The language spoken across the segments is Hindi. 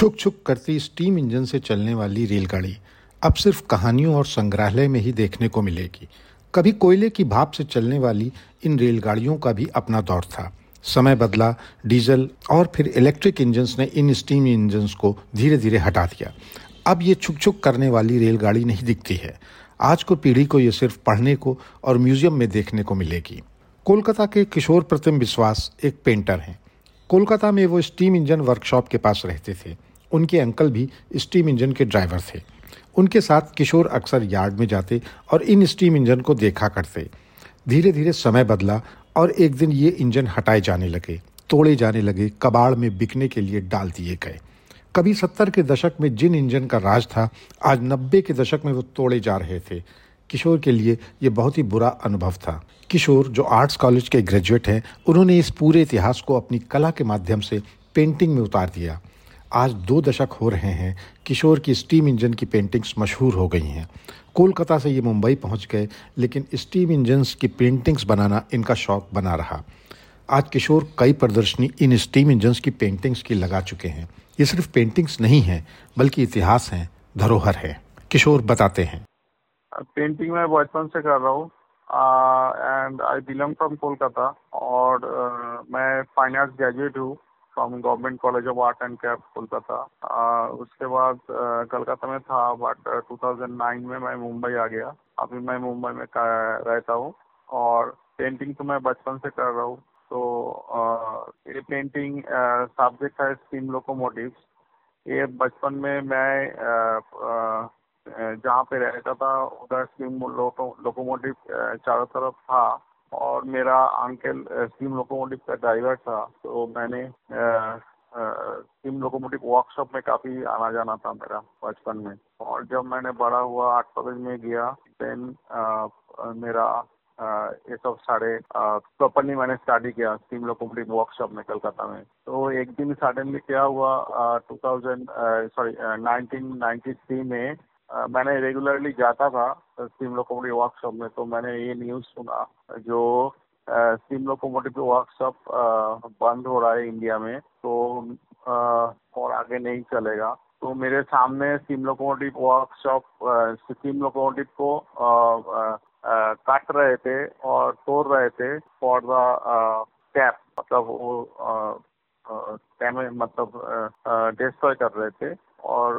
छुक छुक करती स्टीम इंजन से चलने वाली रेलगाड़ी अब सिर्फ़ कहानियों और संग्रहालय में ही देखने को मिलेगी। कभी कोयले की भाप से चलने वाली इन रेलगाड़ियों का भी अपना दौर था। समय बदला, डीजल और फिर इलेक्ट्रिक इंजन्स ने इन स्टीम इंजन्स को धीरे धीरे हटा दिया। अब ये छुक छुक करने वाली रेलगाड़ी नहीं दिखती है। आज को पीढ़ी को ये सिर्फ़ पढ़ने को और म्यूज़ियम में देखने को मिलेगी। कोलकाता के किशोर प्रतिम विश्वास एक पेंटर हैं। कोलकाता में वो स्टीम इंजन वर्कशॉप के पास रहते थे। उनके अंकल भी स्टीम इंजन के ड्राइवर थे। उनके साथ किशोर अक्सर यार्ड में जाते और इन स्टीम इंजन को देखा करते। धीरे धीरे समय बदला और एक दिन ये इंजन हटाए जाने लगे, तोड़े जाने लगे, कबाड़ में बिकने के लिए डाल दिए गए। कभी सत्तर के दशक में जिन इंजन का राज था, आज नब्बे के दशक में वो तोड़े जा रहे थे। किशोर के लिए ये बहुत ही बुरा अनुभव था। किशोर, जो आर्ट्स कॉलेज के ग्रेजुएट हैं, उन्होंने इस पूरे इतिहास को अपनी कला के माध्यम से पेंटिंग में उतार दिया। आज दो दशक हो रहे हैं किशोर की स्टीम इंजन की पेंटिंग्स मशहूर हो गई हैं। कोलकाता से ये मुंबई पहुँच गए लेकिन स्टीम इंजन्स की पेंटिंग्स बनाना इनका शौक बना रहा। आज किशोर कई प्रदर्शनी इन स्टीम इंजन्स की पेंटिंग्स की लगा चुके हैं। ये सिर्फ़ पेंटिंग्स नहीं है बल्कि इतिहास हैं धरोहर है। किशोर बताते हैं। पेंटिंग मैं बचपन से कर रहा हूँ। And I belong from Kolkata और uh, मैं फाइन आर्ट्स ग्रेजुएट हूँ। From government college of art and craft Kolkata उसके बाद कलकत्ता में था बट 2009 में मैं मुंबई आ गया अभी मैं मुंबई में रहता हूँ और पेंटिंग तो मैं बचपन से कर रहा हूँ तो ये पेंटिंग सब्जेक्ट है स्टीम लोकोमोटिव ये बचपन में मैं जहाँ पे रहता था उधर स्टीम लोकोमोटिव चारों तरफ़ था और मेरा अंकल स्टीम लोकोमोटिव का ड्राइवर था तो मैंने स्टीम लोकोमोटिव वर्कशॉप में काफ़ी आना जाना था मेरा बचपन में। और जब मैंने बड़ा हुआ, आठ कॉलेज में गया देन मेरा ये सब सारे प्रॉपरली मैंने स्टडी किया स्टीम लोकोमोटिव वर्कशॉप में कलकत्ता में। तो एक दिन सडनली क्या हुआ two thousand sorry nineteen ninety three में मैंने रेगुलरली जाता था स्टीम लोकोमोटिव वर्कशॉप में तो मैंने ये न्यूज़ सुना जो स्टीम लोकोमोटिव वर्कशॉप बंद हो रहा है इंडिया में तो और आगे नहीं चलेगा। तो मेरे सामने steam locomotive workshop steam locomotive को काट रहे थे और तोड़ रहे थे फॉर द कैप मतलब वो मतलब डिस्ट्रॉय कर रहे थे। और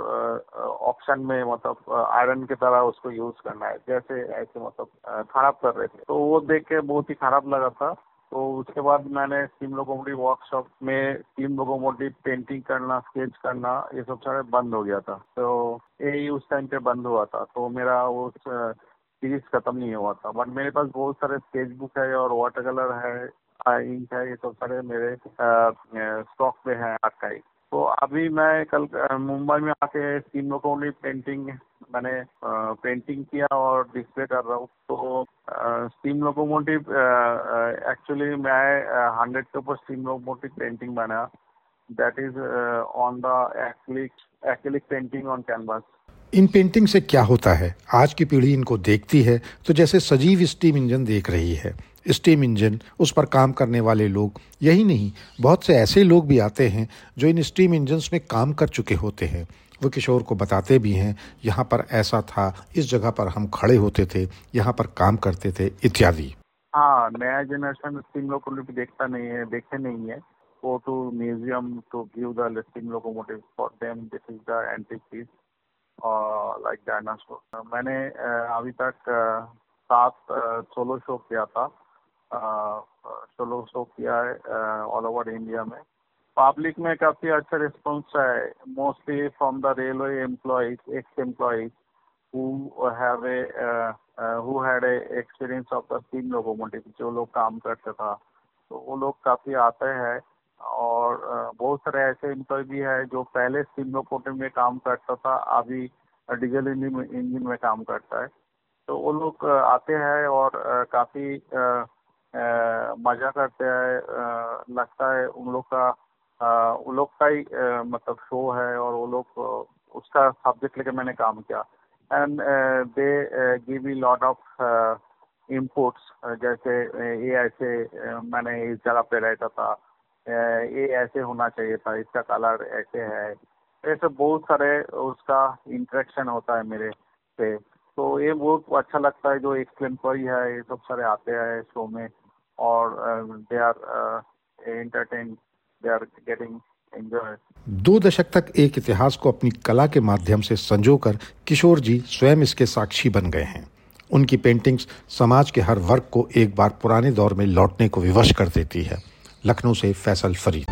ऑप्शन में मतलब आयरन की तरह उसको यूज़ करना है। जैसे, ऐसे मतलब खराब कर रहे थे। तो वो देख के बहुत ही खराब लगा था। तो उसके बाद मैंने स्टीम लोकोमोटिव वर्कशॉप में स्टीम लोकोमोटिव पेंटिंग करना स्केच करना, ये सब सारे बंद हो गया था। तो यही उस टाइम पे बंद हुआ था। तो मेरा वो सीरीज़ खत्म नहीं हुआ था। बट मेरे पास बहुत सारे स्केच बुक है और वाटर कलर है इंक है, ये सब सारे मेरे स्टॉक में है आर्काइव तो अभी मैं कल मुंबई में आके तीन लोकोमोटिव पेंटिंग मैंने पेंटिंग किया और डिस्प्ले कर रहा हूँ। तो स्टीम लोकोमोटिव एक्चुअली मैं हंड्रेड के ऊपर स्टीम लोकोमोटिव पेंटिंग बना that is on the acrylic painting on canvas in painting से क्या होता है? आज की पीढ़ी इनको देखती है तो जैसे सजीव स्टीम इंजन देख रही है। स्टीम इंजन उस पर काम करने वाले लोग, यही नहीं, बहुत से ऐसे लोग भी आते हैं जो इन स्टीम इंजन्स में काम कर चुके होते हैं। वो किशोर को बताते भी हैं, यहाँ पर ऐसा था, इस जगह पर हम खड़े होते थे, यहाँ पर काम करते थे, इत्यादि। हाँ नया जनरेशन स्टीम लोकोमोटिव देखता नहीं है देखते नहीं है। go to museum to view the steam like dinosaur मैंने अभी तक सात सोलो शो किया था। सोलो शो किया है ऑल ओवर इंडिया में। पब्लिक में काफ़ी अच्छा रिस्पॉन्स है। Mostly from the railway employees ex employees who have a uh, uh, who जो लोग काम करते था। तो वो लोग काफ़ी आते हैं और बहुत सारे ऐसे एम्प्लॉय भी है जो पहले स्टीम लोकोमोटिव में काम करता था अभी डीजल इंजन में काम करता है। तो वो लोग आते हैं और काफ़ी मज़ा करते हैं लगता है उन लोग का उन लोग का ही मतलब शो है और वो लोग उसका सब्जेक्ट लेके मैंने काम किया। And they give me lot of inputs जैसे ये ऐसे मैंने इस जगह पे रहता था। ये ऐसे होना चाहिए था, इसका कलर ऐसे है। ऐसे बहुत सारे उसका इंटरेक्शन होता है मेरे से तो ये बहुत अच्छा लगता है जो एक्सप्लेन कोई है ये सब सारे आते हैं शो में और they are entertain they are getting दो दशक तक एक इतिहास को अपनी कला के माध्यम से संजोकर किशोर जी स्वयं इसके साक्षी बन गए हैं। उनकी पेंटिंग्स समाज के हर वर्ग को एक बार पुराने दौर में लौटने को विवश कर देती है। लखनऊ से फैसल फरीद।